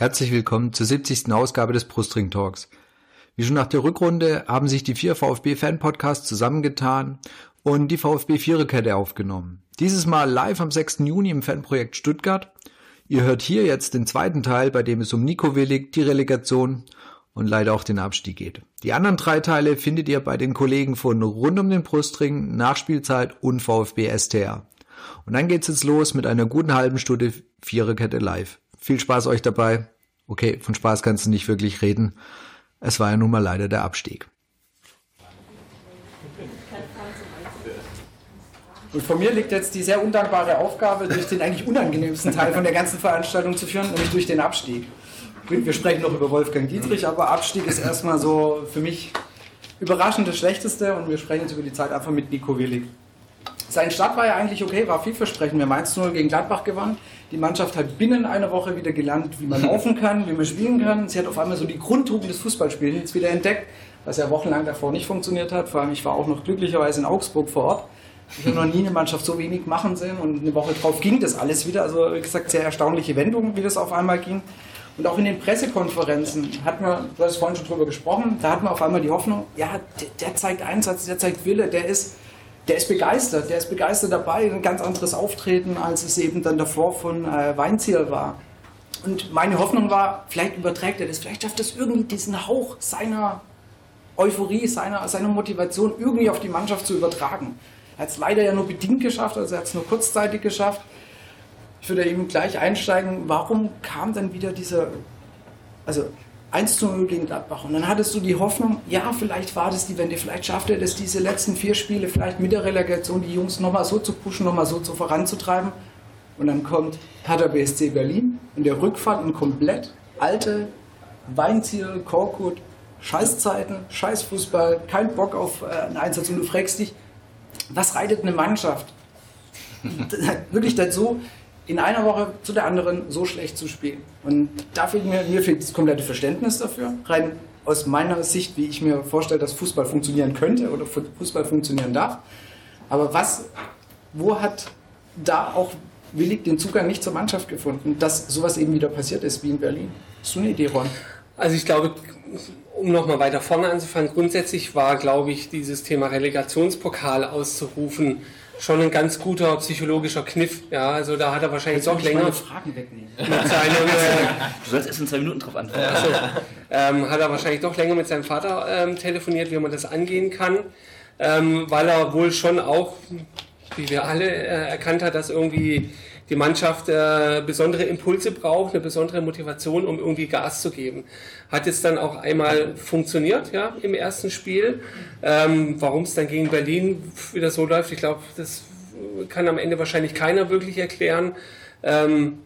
Herzlich willkommen zur 70. Ausgabe des Brustring Talks. Wie schon nach der Rückrunde haben sich die vier VfB-Fan-Podcasts zusammengetan und die VfB Viererkette aufgenommen. Dieses Mal live am 6. Juni im Fanprojekt Stuttgart. Ihr hört hier jetzt den zweiten Teil, bei dem es um Nico Willig, die Relegation und leider auch den Abstieg geht. Die anderen drei Teile findet ihr bei den Kollegen von Rund um den Brustring, Nachspielzeit und VfB STR. Und dann geht's jetzt los mit einer guten halben Stunde Viererkette live. Viel Spaß euch dabei. Okay, von Spaß kannst du nicht wirklich reden. Es war ja nun mal leider der Abstieg. Und von mir liegt jetzt die sehr undankbare Aufgabe, durch den eigentlich unangenehmsten Teil von der ganzen Veranstaltung zu führen, nämlich durch den Abstieg. Wir sprechen noch über Wolfgang Dietrich, aber Abstieg ist erstmal so für mich überraschend das Schlechteste und wir sprechen jetzt über die Zeit einfach mit Nico Willig. Sein Start war ja eigentlich okay, war vielversprechend. Wir haben 1-0 gegen Gladbach gewonnen. Die Mannschaft hat binnen einer Woche wieder gelernt, wie man laufen kann, wie man spielen kann. Sie hat auf einmal so die Grundtugend des Fußballspiels wieder entdeckt, was ja wochenlang davor nicht funktioniert hat. Vor allem, ich war auch noch glücklicherweise in Augsburg vor Ort. Ich habe noch nie eine Mannschaft so wenig machen sehen und eine Woche drauf ging das alles wieder. Also, wie gesagt, sehr erstaunliche Wendungen, wie das auf einmal ging. Und auch in den Pressekonferenzen hat man, du hast vorhin schon drüber gesprochen, da hat man auf einmal die Hoffnung, ja, der, der zeigt Einsatz, der zeigt Wille, der ist, der ist begeistert, der ist begeistert dabei, ein ganz anderes Auftreten, als es eben dann davor von äh, Weinziel war. Und meine Hoffnung war, vielleicht überträgt er das, vielleicht schafft es irgendwie diesen Hauch seiner Euphorie, seiner, seiner Motivation irgendwie auf die Mannschaft zu übertragen. Er hat es leider ja nur bedingt geschafft, also er hat es nur kurzzeitig geschafft. Ich würde eben gleich einsteigen, warum kam dann wieder dieser, also 1 zu 0 gegen Gladbach. Und dann hattest du die Hoffnung, ja, vielleicht war das die Wende, vielleicht schafft er das, diese letzten vier Spiele, vielleicht mit der Relegation die Jungs nochmal so zu pushen, nochmal so zu voranzutreiben. Und dann kommt Hertha BSC Berlin in der Rückfahrt in komplett alte Weinziel, Korkut, Scheißzeiten, Scheißfußball, kein Bock auf äh, einen Einsatz. Und du fragst dich, was reitet eine Mannschaft? Wirklich dazu, in einer Woche zu der anderen so schlecht zu spielen. Und da fehlt mir, mir fehlt das komplette Verständnis dafür. Rein aus meiner Sicht, wie ich mir vorstelle, dass Fußball funktionieren könnte oder Fußball funktionieren darf. Aber was, wo hat da auch willig den Zugang nicht zur Mannschaft gefunden, dass sowas eben wieder passiert ist wie in Berlin? Hast du eine Idee, Ron? Also ich glaube, um nochmal weiter vorne anzufangen, grundsätzlich war, glaube ich, dieses Thema Relegationspokal auszurufen, schon ein ganz guter psychologischer Kniff. Ja, also da hat er wahrscheinlich doch länger. Fragen wegnehmen. Mit seinem, äh, du sollst erst in zwei Minuten drauf antworten. also, ähm, hat er wahrscheinlich doch länger mit seinem Vater ähm, telefoniert, wie man das angehen kann, ähm, weil er wohl schon auch, wie wir alle, äh, erkannt hat, dass irgendwie die Mannschaft äh, besondere Impulse braucht, eine besondere Motivation, um irgendwie Gas zu geben. Hat jetzt dann auch einmal funktioniert, ja, im ersten Spiel. Ähm, Warum es dann gegen Berlin wieder so läuft, ich glaube, das kann am Ende wahrscheinlich keiner wirklich erklären. Ähm,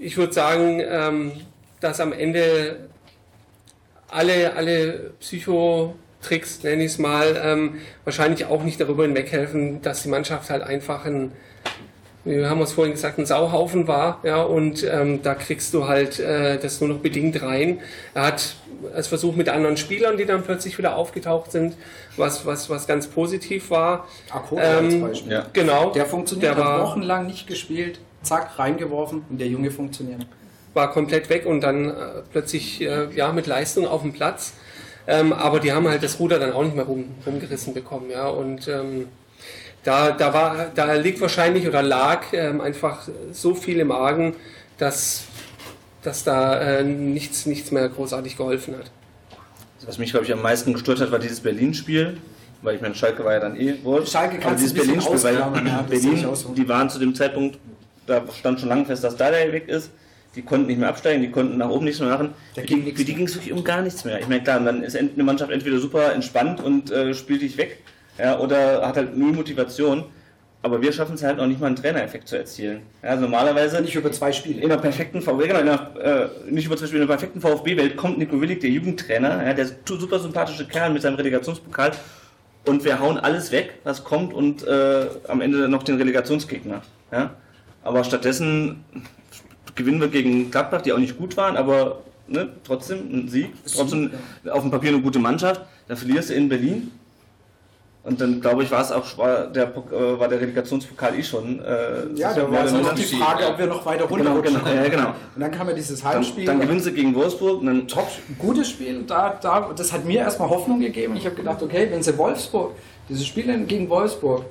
ich würde sagen, ähm, dass am Ende alle, alle Psychotricks, nenne ich es mal, ähm, wahrscheinlich auch nicht darüber hinweghelfen, dass die Mannschaft halt einfach ein wir haben es vorhin gesagt, ein Sauhaufen war, ja, und ähm, da kriegst du halt äh, das nur noch bedingt rein. Er hat es versucht mit anderen Spielern, die dann plötzlich wieder aufgetaucht sind, was, was, was ganz positiv war. Akota ähm, als Beispiel. Ja. Genau. Der funktioniert, der hat war, wochenlang nicht gespielt, zack, reingeworfen und der Junge funktioniert. war komplett weg und dann äh, plötzlich äh, ja mit Leistung auf dem Platz. Ähm, aber die haben halt das Ruder dann auch nicht mehr rum, rumgerissen bekommen, ja. Und ähm, da, da, war, da liegt wahrscheinlich oder lag ähm, einfach so viel im Argen, dass, dass da äh, nichts, nichts mehr großartig geholfen hat. Was mich, glaube ich, am meisten gestört hat, war dieses Berlin-Spiel. Weil ich meine, Schalke war ja dann eh wohl. Schalke du dieses Berlin-Spiel, weil ja, Berlin, die waren zu dem Zeitpunkt, da stand schon lange fest, dass Dardai weg ist. Die konnten nicht mehr absteigen, die konnten nach oben nichts mehr machen. Da Für ging die, für die ging es wirklich um gar nichts mehr. Ich meine, klar, dann ist eine Mannschaft entweder super entspannt und äh, spielt dich weg, ja, oder hat halt null Motivation. Aber wir schaffen es halt noch nicht mal einen Trainereffekt zu erzielen. Ja, also normalerweise Nicht über zwei Spiele. in einer perfekten VfB, genau, einer, äh, nicht über zum Beispiel in einer perfekten VfB-Welt kommt Nico Willig, der Jugendtrainer, ja, der super sympathische Kerl mit seinem Relegationspokal und wir hauen alles weg, was kommt und äh, am Ende noch den Relegationsgegner. Ja? Aber stattdessen gewinnen wir gegen Gladbach, die auch nicht gut waren, aber ne, trotzdem ein Sieg, trotzdem auf dem Papier eine gute Mannschaft. Dann verlierst du in Berlin. Und dann glaube ich, war es auch war der, äh, war der Relegationspokal eh schon. Äh, Ja, da war es noch die. Frage, ob wir noch weiter runter Genau, genau, ja, genau. Und dann kam ja dieses Dann, Heimspiel. dann gewinnen sie gegen Wolfsburg dann top, gutes Spiel. Da, da, das hat mir erstmal Hoffnung gegeben. Ich habe gedacht, okay, wenn sie Wolfsburg, dieses Spiel gegen Wolfsburg,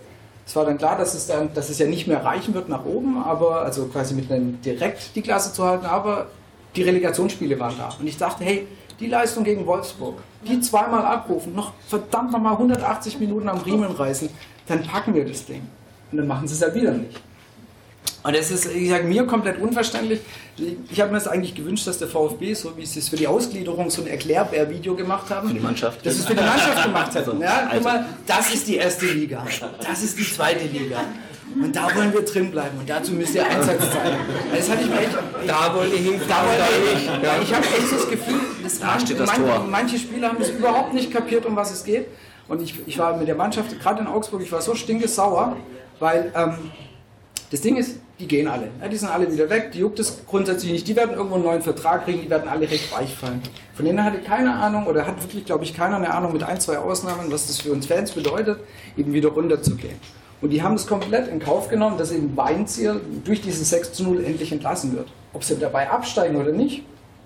es war dann klar, dass es, dann, dass es ja nicht mehr reichen wird nach oben, aber also quasi mit einem direkt die Klasse zu halten, aber die Relegationsspiele waren da. Und ich dachte, hey, die Leistung gegen Wolfsburg, die zweimal abrufen, noch verdammt nochmal 180 Minuten am Riemen reißen, dann packen wir das Ding. Und dann machen sie es ja wieder nicht. Und es ist, ich sage, mir komplett unverständlich. Ich habe mir das eigentlich gewünscht, dass der VfB, so wie sie es für die Ausgliederung so ein Erklärbär-Video gemacht haben, für die Mannschaft. dass es für die Mannschaft gemacht hätten. Also, Ja, guck also. mal, das ist die erste Liga. Das ist die zweite Liga. Und da wollen wir drin bleiben. Und dazu müsst ihr Einsatz zeigen. Das hatte ich mir echt. Da wollen die hin, Da wollen wir nicht. Ja, ich habe echt das Gefühl, dass man, steht das manche, Tor. manche Spieler haben es überhaupt nicht kapiert, um was es geht. Und ich, ich war mit der Mannschaft, gerade in Augsburg, ich war so stinkesauer, weil ähm, das Ding ist, die gehen alle. Ja, die sind alle wieder weg, die juckt es grundsätzlich nicht. Die werden irgendwo einen neuen Vertrag kriegen, die werden alle recht weich fallen. Von denen hatte keine Ahnung, oder hat wirklich, glaube ich, keiner eine Ahnung mit ein, zwei Ausnahmen, was das für uns Fans bedeutet, eben wieder runterzugehen. Und die haben es komplett in Kauf genommen, dass eben Weinziel durch diesen 6 zu 0 endlich entlassen wird. Ob sie dabei absteigen oder nicht,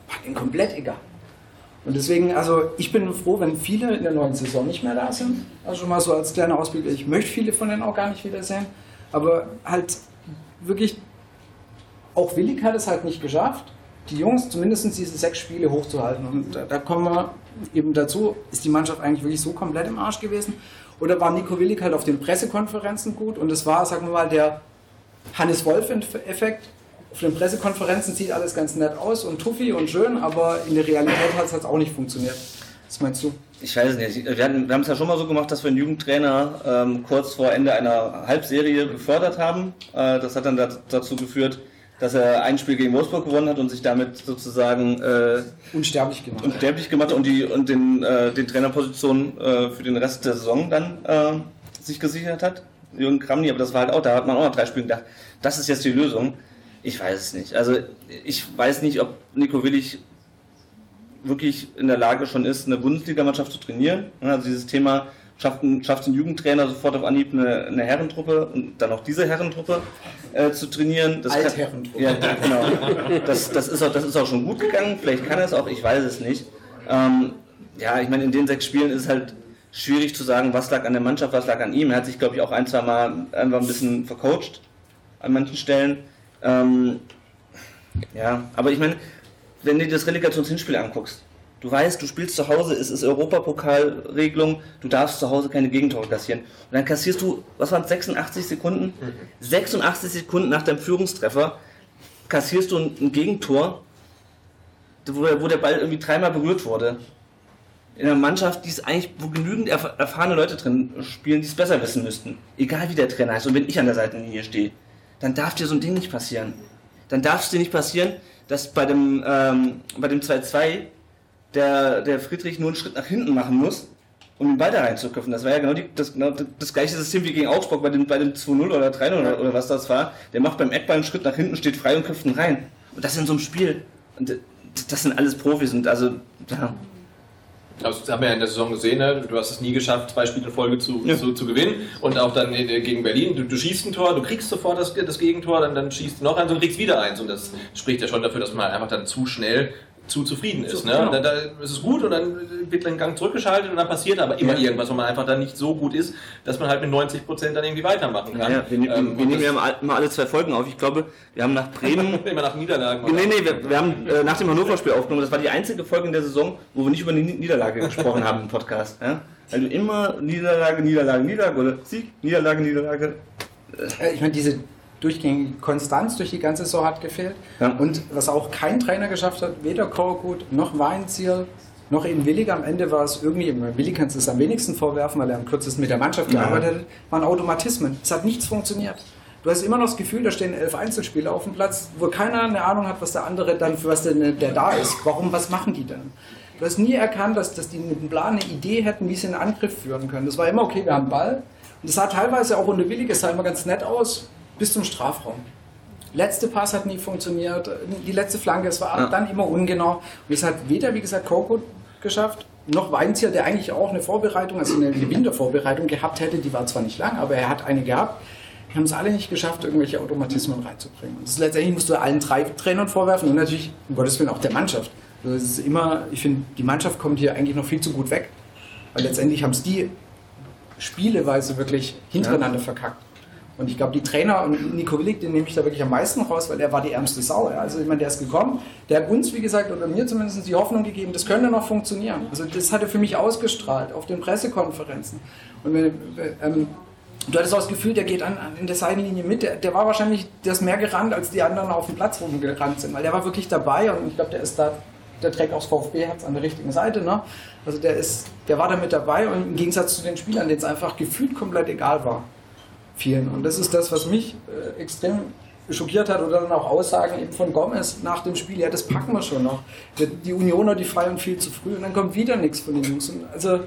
war ihnen komplett egal. Und deswegen, also ich bin froh, wenn viele in der neuen Saison nicht mehr da sind. Also schon mal so als kleiner Ausblick, ich möchte viele von denen auch gar nicht wiedersehen. Aber halt wirklich, auch Willig hat es halt nicht geschafft, die Jungs zumindest diese sechs Spiele hochzuhalten. Und da, da kommen wir eben dazu, ist die Mannschaft eigentlich wirklich so komplett im Arsch gewesen? Oder war Nico Willig halt auf den Pressekonferenzen gut? Und es war, sagen wir mal, der Hannes Wolf-Effekt. Auf den Pressekonferenzen sieht alles ganz nett aus und tuffi und schön, aber in der Realität hat es halt auch nicht funktioniert. Was meinst du? Ich weiß nicht. Wir, wir haben es ja schon mal so gemacht, dass wir einen Jugendtrainer ähm, kurz vor Ende einer Halbserie befördert haben. Äh, das hat dann dazu geführt, dass er ein Spiel gegen Wolfsburg gewonnen hat und sich damit sozusagen äh, Unsterblich gemacht. unsterblich gemacht hat und, die, und den, äh, den Trainerposition äh, für den Rest der Saison dann äh, sich gesichert hat. Jürgen Kramny, aber das war halt auch, da hat man auch nach drei Spielen gedacht, das ist jetzt die Lösung. Ich weiß es nicht. Also ich weiß nicht, ob Nico Willig wirklich in der Lage schon ist, eine Bundesligamannschaft zu trainieren. Also dieses Thema schafft ein, schafft ein Jugendtrainer sofort auf Anhieb eine, eine Herrentruppe und dann auch diese Herrentruppe äh, zu trainieren. Das kann- Altherrentruppe. Ja, genau. Das, das, ist auch, das ist auch schon gut gegangen. Vielleicht kann er es auch, ich weiß es nicht. Ähm, ja, ich meine, in den sechs Spielen ist es halt schwierig zu sagen, was lag an der Mannschaft, was lag an ihm. Er hat sich, glaube ich, auch ein, zwei Mal einfach ein bisschen vercoacht an manchen Stellen. Ähm, ja, aber ich meine, wenn du dir das Relegationshinspiel anguckst, du weißt, du spielst zu Hause, es ist Europapokalregelung, du darfst zu Hause keine Gegentore kassieren. Und dann kassierst du, was waren es, 86 Sekunden? 86 Sekunden nach deinem Führungstreffer kassierst du ein, ein Gegentor, wo, der- wo der Ball irgendwie dreimal berührt wurde. In einer Mannschaft, die es eigentlich, wo genügend erf erfahrene Leute drin spielen, die es besser wissen müssten. Egal wie der Trainer ist und wenn ich an der Seitenlinie stehe, dann darf dir so ein Ding nicht passieren. Dann darf es dir nicht passieren, dass bei dem, ähm, bei dem 2-2 der, der Friedrich nur einen Schritt nach hinten machen muss, um den Ball da reinzuköpfen. Das war ja genau, die, das, genau das gleiche System wie gegen Augsburg bei dem, bei dem 2-0 oder 3-0 oder, oder was das war. Der macht beim Eckball einen Schritt nach hinten, steht frei und köpft ihn rein. Und das in so einem Spiel. Und das sind alles Profis und also, ja. Also, das haben wir ja in der Saison gesehen, ne? du hast es nie geschafft, zwei Spiele in Folge zu, Ja. zu, zu gewinnen. Und auch dann äh, gegen Berlin, du, du schießt ein Tor, du kriegst sofort das, das Gegentor, dann, dann schießt du noch eins und kriegst wieder eins. Und das spricht ja schon dafür, dass man einfach dann zu schnell zu zufrieden ist. So, Ne? genau. Dann, da ist es gut und dann wird ein Gang zurückgeschaltet und dann passiert aber immer Ja. irgendwas, wo man einfach dann nicht so gut ist, dass man halt mit 90 Prozent dann irgendwie weitermachen kann. ja wir, wir, Ähm, wir nehmen ja immer, immer alle zwei Folgen auf. Ich glaube, wir haben nach Bremen immer nach Niederlagen. Nee, nee, wir, wir haben äh, nach dem Hannover-Spiel aufgenommen. Das war die einzige Folge in der Saison, wo wir nicht über die Ni- Niederlage gesprochen haben im Podcast. Ja? Du immer Niederlage, Niederlage, Niederlage oder Sieg, Niederlage, Niederlage. Äh, Ich meine, diese durchgängige Konstanz durch die ganze Saison hat gefehlt. Ja. Und was auch kein Trainer geschafft hat, weder Korkut noch Weinziel noch eben Willig. Am Ende war es irgendwie, Willig kannst du es am wenigsten vorwerfen, weil er am kürzesten mit der Mannschaft gearbeitet hat, waren Automatismen. Es hat nichts funktioniert. Du hast immer noch das Gefühl, da stehen elf Einzelspieler auf dem Platz, wo keiner eine Ahnung hat, was der andere dann, für was der, der da ist. Warum, was machen die denn? Du hast nie erkannt, dass, dass die einen Plan, eine Idee hätten, wie sie einen Angriff führen können. Das war immer, okay, wir haben Ball. Und das sah teilweise auch unter Willig, es sah immer ganz nett aus, bis zum Strafraum. letzte Pass hat nie funktioniert, die letzte Flanke, es war Ja. dann immer ungenau. Und es hat weder, wie gesagt, Coco geschafft, noch Weinzier, der eigentlich auch eine Vorbereitung, also eine Wintervorbereitung gehabt hätte, die war zwar nicht lang, aber er hat eine gehabt. Die haben es alle nicht geschafft, irgendwelche Automatismen reinzubringen. Und das letztendlich musst du allen drei Trainern vorwerfen und natürlich, um Gottes Willen, auch der Mannschaft. Also es ist immer, ich finde, die Mannschaft kommt hier eigentlich noch viel zu gut weg. Weil letztendlich haben es die spieleweise wirklich hintereinander verkackt. Und ich glaube, die Trainer und Nico Willig, den nehme ich da wirklich am meisten raus, weil der war die ärmste Sau. Also ich meine, der ist gekommen, der hat uns, wie gesagt, oder mir zumindest die Hoffnung gegeben, das könnte noch funktionieren. Also das hat er für mich ausgestrahlt auf den Pressekonferenzen. Und wenn, ähm, du hattest auch das Gefühl, der geht an, an in der Seitenlinie mit. Der, der war wahrscheinlich, ist mehr gerannt, als die anderen auf dem Platz rumgerannt sind, weil der war wirklich dabei und ich glaube, der ist da, der trägt auch das VfB-Herz an der richtigen Seite. Ne? Also der ist, der war da mit dabei und im Gegensatz zu den Spielern, denen es einfach gefühlt komplett egal war vielen. Und das ist das, was mich äh, extrem schockiert hat oder dann auch Aussagen eben von Gomez nach dem Spiel, ja, das packen wir schon noch. Die, Unioner, die feiern viel zu früh und dann kommt wieder nichts von den Jungs. Und also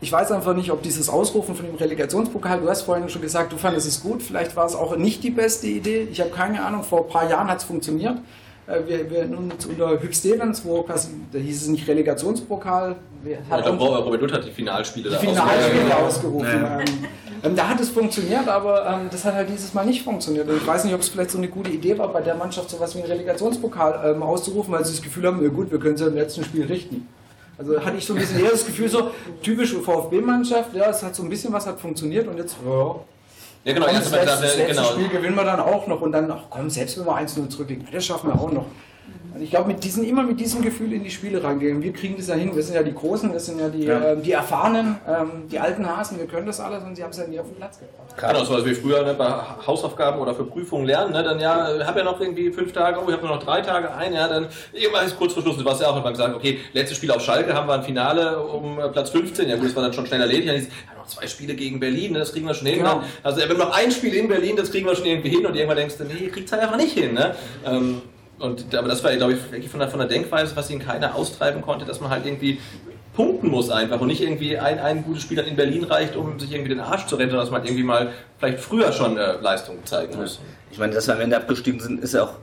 ich weiß einfach nicht, ob dieses Ausrufen von dem Relegationspokal, du hast vorhin schon gesagt, du fandest es gut, vielleicht war es auch nicht die beste Idee. Ich habe keine Ahnung, vor ein paar Jahren hat es funktioniert. Äh, Wir, wir nun unter Hübstevens, wo quasi, da hieß es nicht Relegationspokal, wir Ja, hat glaube, Robert Dutt hat die Finalspiele die da Finalspiele ausgerufen. ausgerufen. Ja. Ähm, ähm, da hat es funktioniert, aber ähm, das hat halt dieses Mal nicht funktioniert. Und ich weiß nicht, ob es vielleicht so eine gute Idee war, bei der Mannschaft sowas wie einen Relegationspokal ähm, auszurufen, weil sie das Gefühl haben, na gut, wir können es ja im letzten Spiel richten. Also hatte ich so ein bisschen eher das Gefühl, so typische VfB-Mannschaft, ja, es hat so ein bisschen was hat funktioniert und jetzt, ja, Ja, genau. komm, das, letzte, das letzte genau. Spiel gewinnen wir dann auch noch und dann, ach komm, selbst wenn wir 1-0 zurückliegen, das schaffen wir auch noch. Und ich glaube, mit diesen, immer mit diesem Gefühl in die Spiele reingehen. Wir kriegen das ja hin, wir sind ja die Großen, wir sind ja die, Ja. ähm, die Erfahrenen, ähm, die alten Hasen, wir können das alles und sie haben es ja nie auf den Platz gebracht. Genau, so was wir früher ne, bei Hausaufgaben oder für Prüfungen lernen, ne, dann ja, ich habe ja noch irgendwie fünf Tage, oh, ich habe noch drei Tage ein, ja, dann irgendwann ist kurz vor Schluss, du warst ja auch, man gesagt, okay, letztes Spiel auf Schalke haben wir ein Finale um äh, Platz 15, ja gut, das war dann schon schnell erledigt, noch zwei Spiele gegen Berlin, ne, das kriegen wir schon hin. Genau. Ne? Also wir haben noch ein Spiel in Berlin, das kriegen wir schon irgendwie hin und irgendwann denkst du, nee, kriegt halt einfach nicht hin. Ne? Ähm, und, aber das war, glaube ich, wirklich von der, von der Denkweise, was ihn keiner austreiben konnte, dass man halt irgendwie punkten muss einfach und nicht irgendwie ein, ein gutes Spiel in Berlin reicht, um sich irgendwie den Arsch zu retten, sondern dass man irgendwie mal vielleicht früher schon äh, Leistung zeigen muss. Ich meine, dass wir am Ende abgestiegen sind, ist ja auch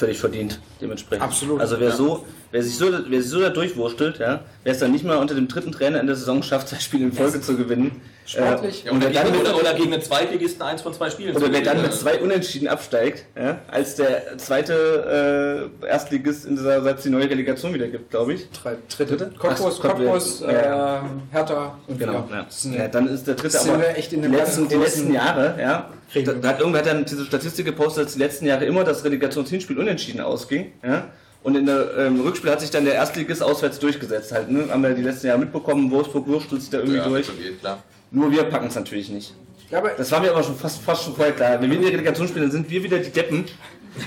völlig verdient, dementsprechend. Absolut. Also wer Ja. so, wer sich so, wer sich so da durchwurstelt, ja, wer es dann nicht mal unter dem dritten Trainer in der Saison schafft, zwei Spiele in Folge zu gewinnen. Sportlich. Ja, und oder, wer dann mit, oder, oder gegen einen Zweitligisten eins von zwei Spielen. oder wer dann mit äh, zwei Unentschieden absteigt, ja, als der zweite äh, Erstligist in dieser, seit es die neue Relegation wieder gibt, glaube ich. Drei, dritte. Cottbus, Cottbus, Cottbus, ja. äh, Hertha und Genau. ja. Ja. Dann ist der dritte sind aber wir echt in die einem letzten, die letzten Jahre, ja. Da, da hat irgendwer hat dann diese Statistik gepostet, dass die letzten Jahre immer das Relegationshinspiel unentschieden ausging, ja. Und in der ähm, Rückspiel hat sich dann der Erstligist auswärts durchgesetzt halt, ne? Haben wir die letzten Jahre mitbekommen, Wolfsburg wurschtelt sich da irgendwie ja, durch. geht, klar. Nur wir packen es natürlich nicht. Ja, Das war mir aber schon fast, fast schon vorher klar. Wenn wir in die Relegation spielen, dann sind wir wieder die Deppen,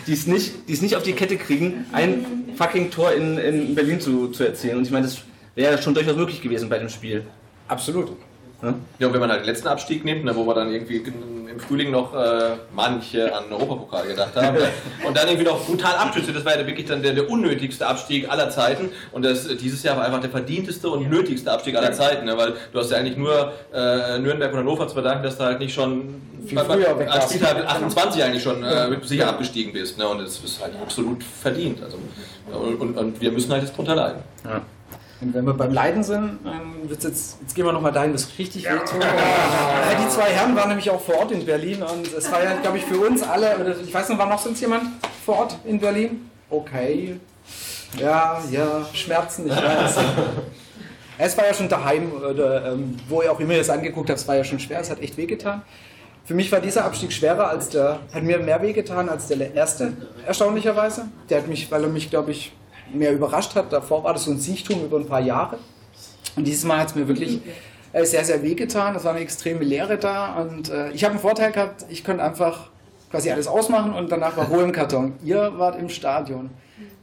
die es nicht, die es nicht auf die Kette kriegen, ein fucking Tor in, in Berlin zu, zu erzielen. Und ich meine, das wäre schon durchaus möglich gewesen bei dem Spiel. absolut. Ja, und wenn man halt den letzten Abstieg nimmt, ne, wo wir dann irgendwie im Frühling noch äh, manche an den Europapokal gedacht haben ne, und dann irgendwie noch brutal Abstürze, das war ja wirklich dann der, der unnötigste Abstieg aller Zeiten und das, dieses Jahr war einfach der verdienteste und nötigste Abstieg aller Zeiten, ne, weil du hast ja eigentlich nur äh, Nürnberg und Hannover zu verdanken, dass du halt nicht schon Viel früher weg als. Spieltag 28 eigentlich schon äh, sicher abgestiegen bist ne, und das ist halt absolut verdient. Also, und, und, und wir müssen halt jetzt drunter leiden. Ja. Und wenn wir beim Leiden sind, ähm, wird's jetzt, jetzt gehen wir nochmal dahin, was richtig ja. wehtut. Ja, die zwei Herren waren nämlich auch vor Ort in Berlin und es war ja, glaube ich, für uns alle, oder ich weiß noch, war noch sonst jemand vor Ort in Berlin? Okay. Ja, ja, Schmerzen, ich weiß. Es war ja schon daheim, oder ähm, wo ihr auch immer es angeguckt habt, es war ja schon schwer, es hat echt wehgetan. Für mich war dieser Abstieg schwerer als der, hat mir mehr wehgetan als der erste, erstaunlicherweise. Der hat mich, weil er mich, glaube ich, mehr überrascht hat. Davor war das so ein Siechtum über ein paar Jahre. Und dieses Mal hat es mir wirklich äh, sehr, sehr wehgetan. Es war eine extreme Leere da. Und äh, ich habe einen Vorteil gehabt, ich konnte einfach quasi alles ausmachen und danach war Ruhe im Karton. Ihr wart im Stadion.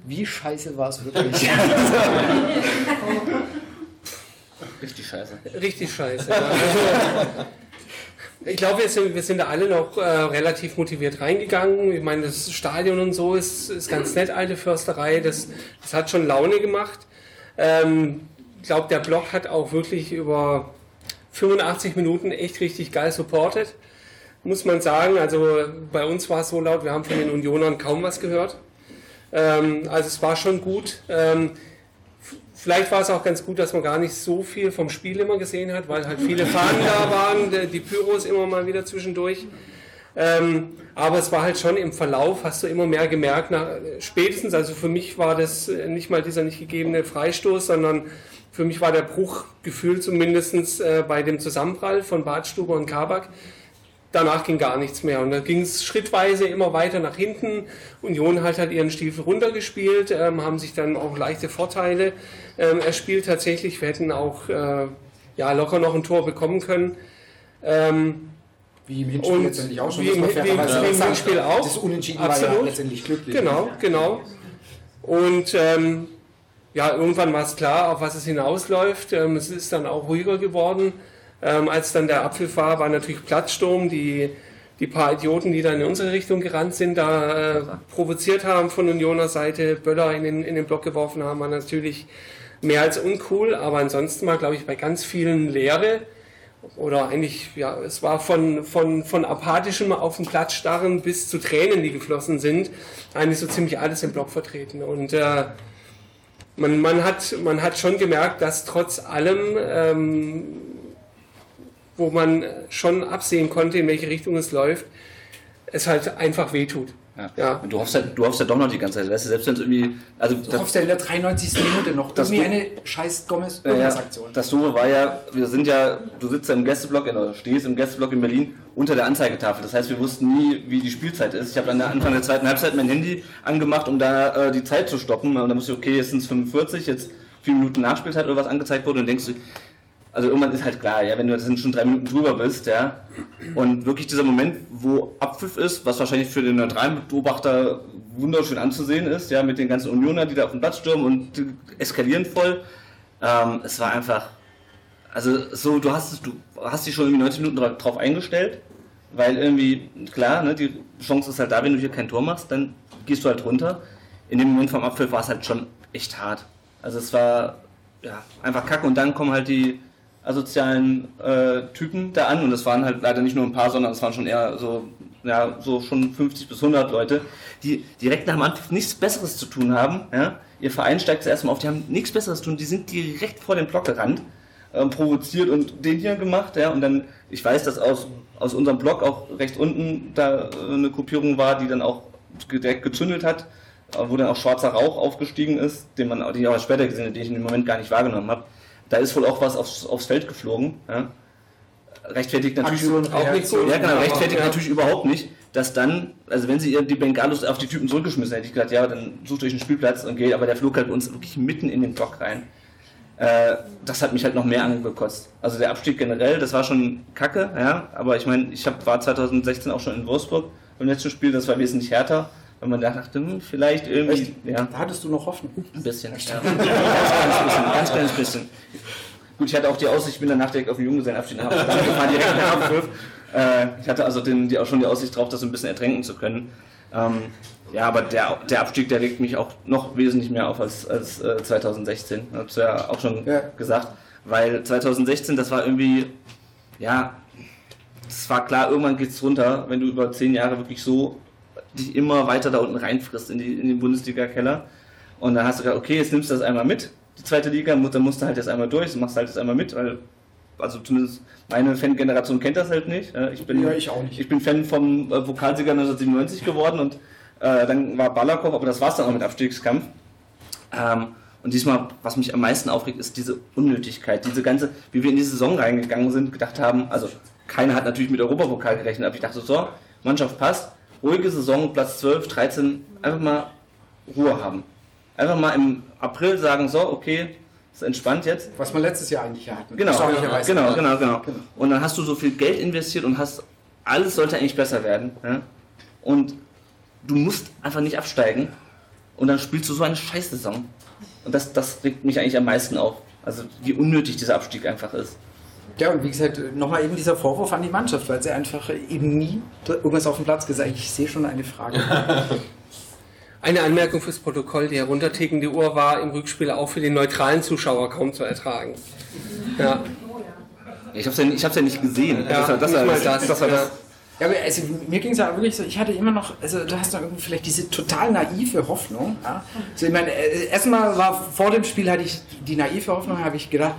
Wie scheiße war es wirklich? Richtig scheiße. Richtig scheiße. Ja. Ich glaube, wir sind, wir sind da alle noch äh, relativ motiviert reingegangen. Ich meine, das Stadion und so ist, ist ganz nett, alte Försterei. Das, das hat schon Laune gemacht. Ähm, ich glaube, der Block hat auch wirklich über 85 Minuten echt richtig geil supportet. muss man sagen. Also bei uns war es so laut, wir haben von den Unionern kaum was gehört. Ähm, also es war schon gut. Ähm, vielleicht war es auch ganz gut, dass man gar nicht so viel vom Spiel immer gesehen hat, weil halt viele Fahnen da waren, die Pyros immer mal wieder zwischendurch. Ähm, aber es war halt schon im Verlauf, hast du immer mehr gemerkt, nach, spätestens, also für mich war das nicht mal dieser nicht gegebene Freistoß, sondern für mich war der Bruch gefühlt zumindest äh, bei dem Zusammenprall von Badstuber und Kabak. Danach ging gar nichts mehr. Und da ging es schrittweise immer weiter nach hinten. Union hat halt ihren Stiefel runtergespielt, ähm, haben sich dann auch leichte Vorteile ähm, erspielt tatsächlich. Wir hätten auch äh, ja, locker noch ein Tor bekommen können. Ähm, wie im Hinspiel letztendlich auch schon. Wie im, wie, wie im Hinspiel auch. Das Unentschieden Absolut. war ja letztendlich glücklich. Genau, genau. Und ähm, ja, irgendwann war es klar, auf was es hinausläuft. Ähm, es ist dann auch ruhiger geworden. Ähm, als dann der Apfel war, war natürlich Platzsturm. Die, die paar Idioten, die dann in unsere Richtung gerannt sind, da äh, provoziert haben von Unioner Seite, Böller in den, in den Block geworfen haben, war natürlich mehr als uncool. Aber ansonsten war, glaube ich, bei ganz vielen Leere oder eigentlich, ja, es war von, von, von apathischem auf den Platz starren bis zu Tränen, die geflossen sind, eigentlich so ziemlich alles im Block vertreten. Und äh, man, man, hat, man hat schon gemerkt, dass trotz allem, ähm, wo man schon absehen konnte, in welche Richtung es läuft, es halt einfach wehtut. Ja. ja. Du, hoffst ja, du hoffst ja doch noch die ganze Zeit. Weißt du, selbst wenn es irgendwie. Also du hoffst ja in der 93. Minute noch. Das irgendwie eine scheiß gomez aktion ja, Das Doofe war ja, wir sind ja, du sitzt ja im Gästeblock, oder stehst im Gästeblock in Berlin unter der Anzeigetafel. Das heißt, wir wussten nie, wie die Spielzeit ist. Ich habe dann Anfang der zweiten Halbzeit mein Handy angemacht, um da äh, die Zeit zu stoppen. Und dann musste ich, okay, jetzt sind es 45, jetzt vier Minuten Nachspielzeit oder was angezeigt wurde. Und denkst du, also irgendwann ist halt klar, ja, wenn du das schon drei Minuten drüber bist, ja, und wirklich dieser Moment, wo Abpfiff ist, was wahrscheinlich für den neutralen Beobachter wunderschön anzusehen ist, ja, mit den ganzen Unioner, die da auf den Platz stürmen und eskalieren voll. Ähm, es war einfach, also so, du hast du hast dich schon irgendwie 90 Minuten drauf eingestellt, weil irgendwie, klar, ne, die Chance ist halt da, wenn du hier kein Tor machst, dann gehst du halt runter. In dem Moment vom Abpfiff war es halt schon echt hart. Also es war ja, einfach kacke und dann kommen halt die asozialen äh, Typen da an und es waren halt leider nicht nur ein paar, sondern es waren schon eher so, ja, so schon 50 bis 100 Leute, die direkt nach dem Anpfiff nichts Besseres zu tun haben. Ja? Ihr Verein steigt zuerst mal auf, die haben nichts Besseres zu tun, die sind direkt vor den Block gerannt, äh, provoziert und den hier gemacht. Ja? Und dann, ich weiß, dass aus, aus unserem Block auch rechts unten da äh, eine Gruppierung war, die dann auch direkt gezündelt hat, äh, wo dann auch schwarzer Rauch aufgestiegen ist, den man den ich auch später gesehen habe, den ich dem Moment gar nicht wahrgenommen habe. Da ist wohl auch was aufs, aufs Feld geflogen. Ja. Rechtfertigt natürlich auch nicht so. Ja, genau, rechtfertigt ja. natürlich überhaupt nicht, dass dann, also wenn sie die Bengalos auf die Typen zurückgeschmissen hätte, ich gesagt, ja, dann sucht euch einen Spielplatz und geht, aber der flog halt bei uns wirklich mitten in den Block rein. Äh, das hat mich halt noch mehr angekostet. Also der Abstieg generell, das war schon kacke, ja, aber ich meine, ich hab, war 2016 auch schon in Wolfsburg beim letzten Spiel, das war wesentlich härter wenn man da dachte, hm, vielleicht irgendwie. Echt? Ja. Da hattest du noch Hoffnung. Ein bisschen. Ja. ganz kleines bisschen. Ganz kleines bisschen. Gut, ich hatte auch die Aussicht, ich bin danach direkt auf den Junggesellenabschied nach Amsterdam gefahren, direkt nach. Äh, ich hatte also den, die, auch schon die Aussicht drauf, das ein bisschen ertränken zu können. Ähm, ja, aber der, der Abstieg, der regt mich auch noch wesentlich mehr auf als, als äh, 2016. Ich hab's ja auch schon ja. gesagt. Weil 2016, das war irgendwie, ja, es war klar, irgendwann geht's runter, wenn du über zehn Jahre wirklich so dich immer weiter da unten reinfrisst in, die, in den Bundesliga-Keller. Und dann hast du gesagt, okay, jetzt nimmst du das einmal mit, die zweite Liga, dann musst du halt jetzt einmal durch, machst halt jetzt einmal mit, weil, also zumindest meine Fan-Generation kennt das halt nicht. Ich bin, ja, ich auch nicht. Ich bin Fan vom äh, Pokalsieger 1997 geworden und äh, dann war Balakow, aber das war es dann auch mit Abstiegskampf. Ähm, und diesmal, was mich am meisten aufregt, ist diese Unnötigkeit, diese ganze, wie wir in die Saison reingegangen sind, gedacht haben, also keiner hat natürlich mit Europapokal gerechnet, aber ich dachte so, Mannschaft passt, ruhige Saison, Platz 12, 13, einfach mal Ruhe haben. Einfach mal im April sagen, so, okay, ist entspannt jetzt. Was man letztes Jahr eigentlich hatten. Genau, genau, genau, genau, genau. Und dann hast du so viel Geld investiert und hast, alles sollte eigentlich besser werden. Ja? Und du musst einfach nicht absteigen und dann spielst du so eine Scheißsaison. Und das, das regt mich eigentlich am meisten auf. Also wie unnötig dieser Abstieg einfach ist. Ja, und wie gesagt, nochmal eben dieser Vorwurf an die Mannschaft, weil sie einfach eben nie irgendwas auf dem Platz gesagt. Ich sehe schon eine Frage. Eine Anmerkung fürs Protokoll, die heruntertickende Uhr war im Rückspiel auch für den neutralen Zuschauer kaum zu ertragen. Ja. Ich habe es ja, ja, nicht gesehen. Ja, das war das. das, das, das, das Ja, aber also, mir ging es ja wirklich so, ich hatte immer noch, also du hast noch irgendwie vielleicht diese total naive Hoffnung. Ja? Also ich meine, äh, erstmal war vor dem Spiel hatte ich die naive Hoffnung, habe ich gedacht,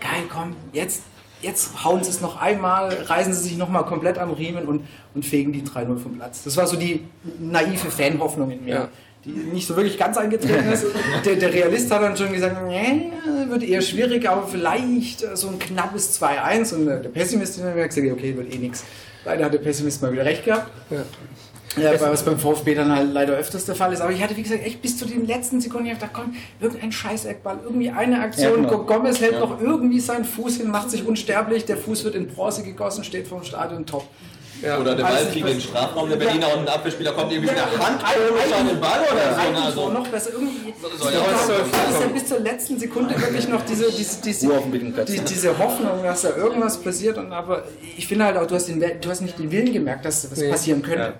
geil, komm, jetzt, jetzt hauen sie es noch einmal, reißen sie sich nochmal komplett am Riemen und, und fegen die 3-0 vom Platz. Das war so die naive Fanhoffnung in mir. Ja. Die nicht so wirklich ganz eingetreten ist. Der, der Realist hat dann schon gesagt, nee, wird eher schwierig, aber vielleicht äh, so ein knappes 2-1. Und äh, der Pessimist hat mir gesagt, okay, wird eh nichts. Leider hat der Pessimist mal wieder recht gehabt. Ja, weil was beim VfB dann halt leider öfters der Fall ist. Aber ich hatte, wie gesagt, echt bis zu den letzten Sekunden gedacht, komm, irgendein scheiß Eckball, irgendwie eine Aktion. Ja, genau. Gomez hält noch irgendwie seinen Fuß hin, macht sich unsterblich, der Fuß wird in Bronze gegossen, steht vom Stadion top. Ja. Oder der Ball fliegt in den Strafraum der Berliner und ein Abwehrspieler kommt irgendwie mit der Hand an den Ball oder so. ne? Also, noch besser. Irgendwie, soll ja, ja so ist ja bis zur letzten Sekunde wirklich noch diese, diese, diese, die, diese Hoffnung, dass da irgendwas passiert. Und aber ich finde halt auch, du hast, den, du hast nicht den Willen gemerkt, dass was Nee. passieren könnte.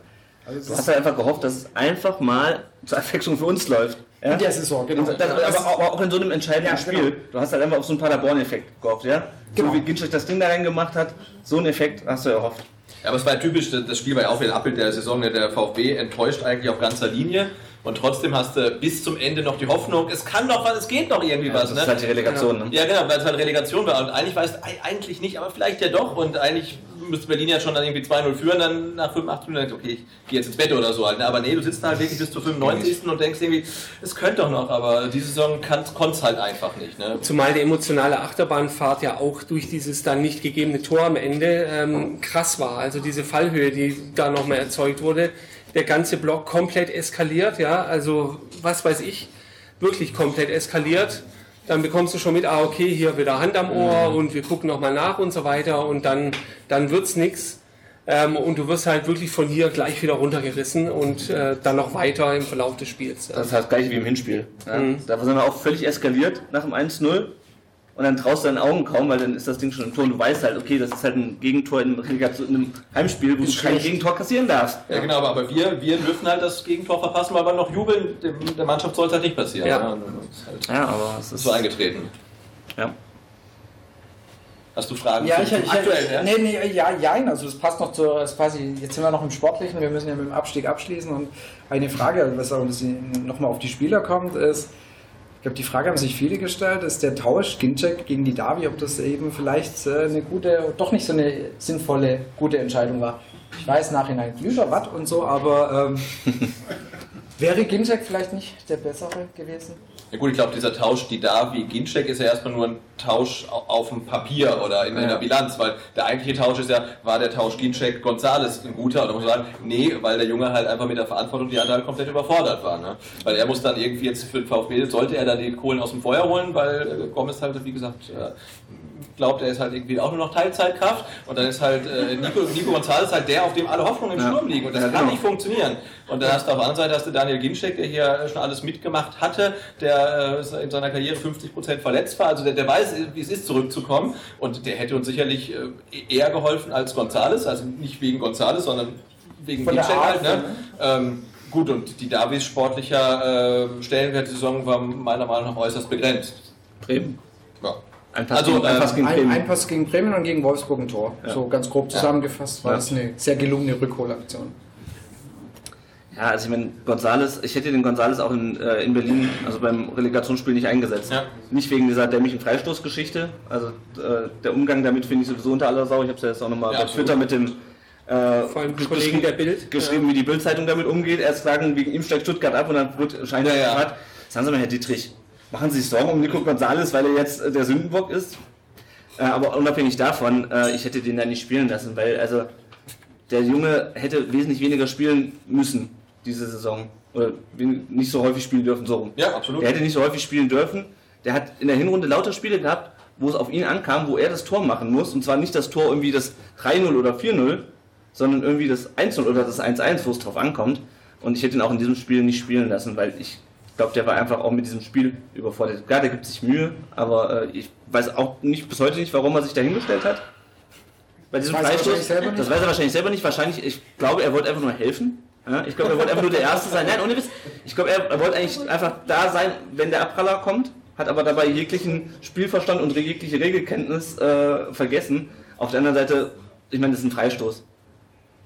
Ja. Du hast halt einfach gehofft, dass es einfach mal zur Abwechslung für uns läuft. Ja? In der Saison, genau. Das, aber auch, auch in so einem entscheidenden Ja, Spiel. genau. Du hast halt einfach auf so einen Paderborn-Effekt gehofft, ja? Genau. So wie Ginczek das Ding da reingemacht hat, so einen Effekt hast du erhofft. Ja, aber es war ja typisch, das Spiel war ja auch wieder ein Abbild der Saison. Der VfB enttäuscht eigentlich auf ganzer Linie und trotzdem hast du bis zum Ende noch die Hoffnung, es kann doch was, es geht doch irgendwie was. das Ne? ist halt die Relegation, ne? Ja, genau, weil es halt Relegation war. Und eigentlich weißt eigentlich nicht, aber vielleicht ja doch. Und eigentlich müsste Berlin ja schon dann irgendwie 2-0 führen, dann nach 85 Minuten denkst du, okay, ich gehe jetzt ins Bett oder so halt. ne? Aber nee, du sitzt da halt wirklich bis zur 95. und denkst irgendwie, es könnte doch noch, aber diese Saison konnte es halt einfach nicht. Ne? Zumal die emotionale Achterbahnfahrt ja auch durch dieses dann nicht gegebene Tor am Ende ähm, krass war. Also diese Fallhöhe, die da nochmal erzeugt wurde, der ganze Block komplett eskaliert, ja, also was weiß ich, wirklich komplett eskaliert. Dann bekommst du schon mit, ah okay, hier wieder Hand am Ohr und wir gucken nochmal nach und so weiter und dann, dann wird's nix. Ähm, und du wirst halt wirklich von hier gleich wieder runtergerissen und äh, dann noch weiter im Verlauf des Spiels. Das ist halt das gleiche wie im Hinspiel. Ja? Mhm. Da sind wir auch völlig eskaliert nach dem 1-0. Und dann traust du deinen Augen kaum, weil dann ist das Ding schon im Tor und du weißt halt, okay, das ist halt ein Gegentor in, einem Heimspiel, wo du kein Gegentor kassieren darfst. Ja, genau, aber, aber wir, wir dürfen halt das Gegentor verpassen, weil wir noch jubeln. Dem, der Mannschaft soll es halt nicht passieren. Ja. ist halt Ja, aber es ist so eingetreten. Ja. Hast du Fragen Ja, ich, ich, aktuellen? ich, ja? nee, nee, ja, jein, also das passt noch zur, das passt, jetzt sind wir noch im Sportlichen, wir müssen ja mit dem Abstieg abschließen und eine Frage, was auch nochmal auf die Spieler kommt, ist, glaube, die Frage haben sich viele gestellt, ist der Tausch Ginczek gegen die Davi, ob das eben vielleicht äh, eine gute, doch nicht so eine sinnvolle, gute Entscheidung war. Ich weiß nachhinein Flüger, Watt und so, aber ähm, wäre Ginczek vielleicht nicht der bessere gewesen? Ja gut, ich glaube, dieser Tausch, die da wie Ginczek, ist ja erstmal nur ein Tausch au- auf dem Papier oder in, in der Bilanz, weil der eigentliche Tausch ist ja, war der Tausch Ginczek-Gonzales ein guter? Oder muss man sagen, nee, weil der Junge halt einfach mit der Verantwortung, die andere halt komplett überfordert war. Ne? Weil er muss dann irgendwie jetzt für den VfB, sollte er da die Kohlen aus dem Feuer holen, weil Gomez halt, wie gesagt, äh, glaubt, er ist halt irgendwie auch nur noch Teilzeitkraft und dann ist halt äh, Nico, Nico Gonzalez halt der, auf dem alle Hoffnungen im Ja. Sturm liegen und das Ja, kann genau. nicht funktionieren. Und dann hast du auf der anderen Seite hast du Daniel Ginczek, der hier schon alles mitgemacht hatte, der äh, in seiner Karriere 50% verletzt war, also der, der weiß, wie es ist, zurückzukommen und der hätte uns sicherlich äh, eher geholfen als Gonzales, also nicht wegen Gonzales, sondern wegen Von Ginczek halt. Art, Ne? Ähm, gut, und die Davis sportlicher äh, Stellenwert der Saison war meiner Meinung nach äußerst begrenzt. Bremen. Ja. Ein Pass, Also, gegen, ein ähm, Pass gegen Ein, Bremen. ein Pass gegen Bremen und gegen Wolfsburg ein Tor. So ganz grob zusammengefasst war Ja. das eine sehr gelungene Rückholaktion. Ja, also ich meine, Gonzales, ich hätte den Gonzales auch in, äh, in Berlin, also beim Relegationsspiel nicht eingesetzt. Ja. Nicht wegen dieser dämlichen Freistoßgeschichte. Also äh, der Umgang damit finde ich sowieso unter aller Sau. Ich habe es ja jetzt auch nochmal Ja, bei. Twitter mit dem äh, Vor allem Kollegen der Bild. geschrieben, wie die Bildzeitung damit umgeht. Erst sagen, wegen ihm steigt Stuttgart ab und dann wird scheint Ja, er ja. Sagen Sie mal, Herr Dietrich, machen Sie sich Sorgen um Nico Gonzales, weil er jetzt äh, der Sündenbock ist? Äh, aber unabhängig davon, äh, ich hätte den da nicht spielen lassen, weil also der Junge hätte wesentlich weniger spielen müssen diese Saison. Oder nicht so häufig spielen dürfen, so rum. Ja, absolut. Der hätte nicht so häufig spielen dürfen. Der hat in der Hinrunde lauter Spiele gehabt, wo es auf ihn ankam, wo er das Tor machen muss. Und zwar nicht das Tor irgendwie das 3-0 oder 4-0, sondern irgendwie das 1-0 oder das 1-1, wo es drauf ankommt. Und ich hätte ihn auch in diesem Spiel nicht spielen lassen, weil ich glaube, der war einfach auch mit diesem Spiel überfordert. Klar, der gibt sich Mühe, aber äh, ich weiß auch nicht bis heute nicht, warum er sich da hingestellt hat. Bei diesem Weiß er Freistoß. wahrscheinlich selber nicht. Das weiß er wahrscheinlich selber nicht. Wahrscheinlich, ich glaube, er wollte einfach nur helfen. Ja, ich glaube, er wollte einfach nur der Erste sein. Nein, ohne Witz. Ich glaube, er, er wollte eigentlich einfach da sein, wenn der Abpraller kommt, hat aber dabei jeglichen Spielverstand und jegliche Regelkenntnis äh, vergessen. Auf der anderen Seite, ich meine, das ist ein Freistoß.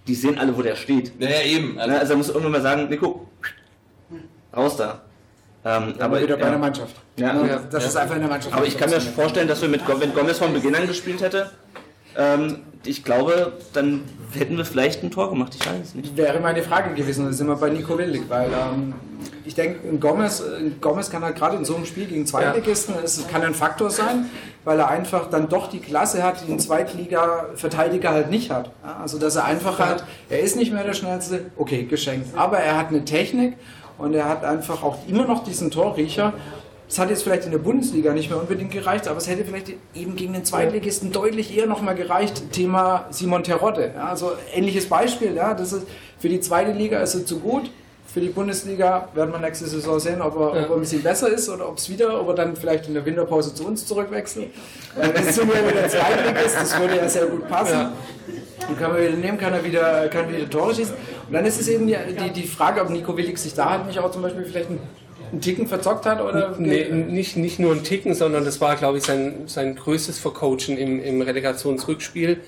die sehen alle, wo der steht. Naja, eben. Also, also er muss irgendwann mal sagen, Nico, raus da. Ähm, aber wieder bei ja. der Mannschaft. Ja, Ne, ja. das ist einfach in der Mannschaft. Aber ich kann mir vorstellen, dass wir mit wenn Gomez von Beginn an gespielt hätte, ähm, ich glaube, dann hätten wir vielleicht ein Tor gemacht. Ich weiß es nicht. Wäre meine Frage gewesen, da sind wir bei Nico Willig, weil ähm, ich denke, ein Gomez, ein Gomez kann halt gerade in so einem Spiel gegen Zweitligisten, es kann ein Faktor sein, weil er einfach dann doch die Klasse hat, die ein Zweitliga-Verteidiger halt nicht hat. Ja, also dass er einfach halt, er ist nicht mehr der schnellste, okay, geschenkt, aber er hat eine Technik und er hat einfach auch immer noch diesen Torriecher. Es hat jetzt vielleicht in der Bundesliga nicht mehr unbedingt gereicht, aber es hätte vielleicht eben gegen den Zweitligisten deutlich eher nochmal gereicht. Thema Simon Terodde. Ja, also ähnliches Beispiel. Ja, das ist, für die zweite Liga ist er zu gut. Für die Bundesliga werden wir nächste Saison sehen, ob er, ob er ein bisschen besser ist oder ob es wieder, ob er dann vielleicht in der Winterpause zu uns zurückwechselt. Weil wenn es so wieder der Zweitliga ist, das würde ja sehr gut passen. Dann kann man wieder nehmen, kann er wieder, kann wieder Tore schießen. Und dann ist es eben die, die, die Frage, ob Nico Willig sich da halt nicht auch zum Beispiel vielleicht einen, einen Ticken verzockt hat oder. Nee, nicht, nicht nur ein Ticken, sondern das war, glaube ich, sein, sein größtes Vercoachen im, im Relegationsrückspiel.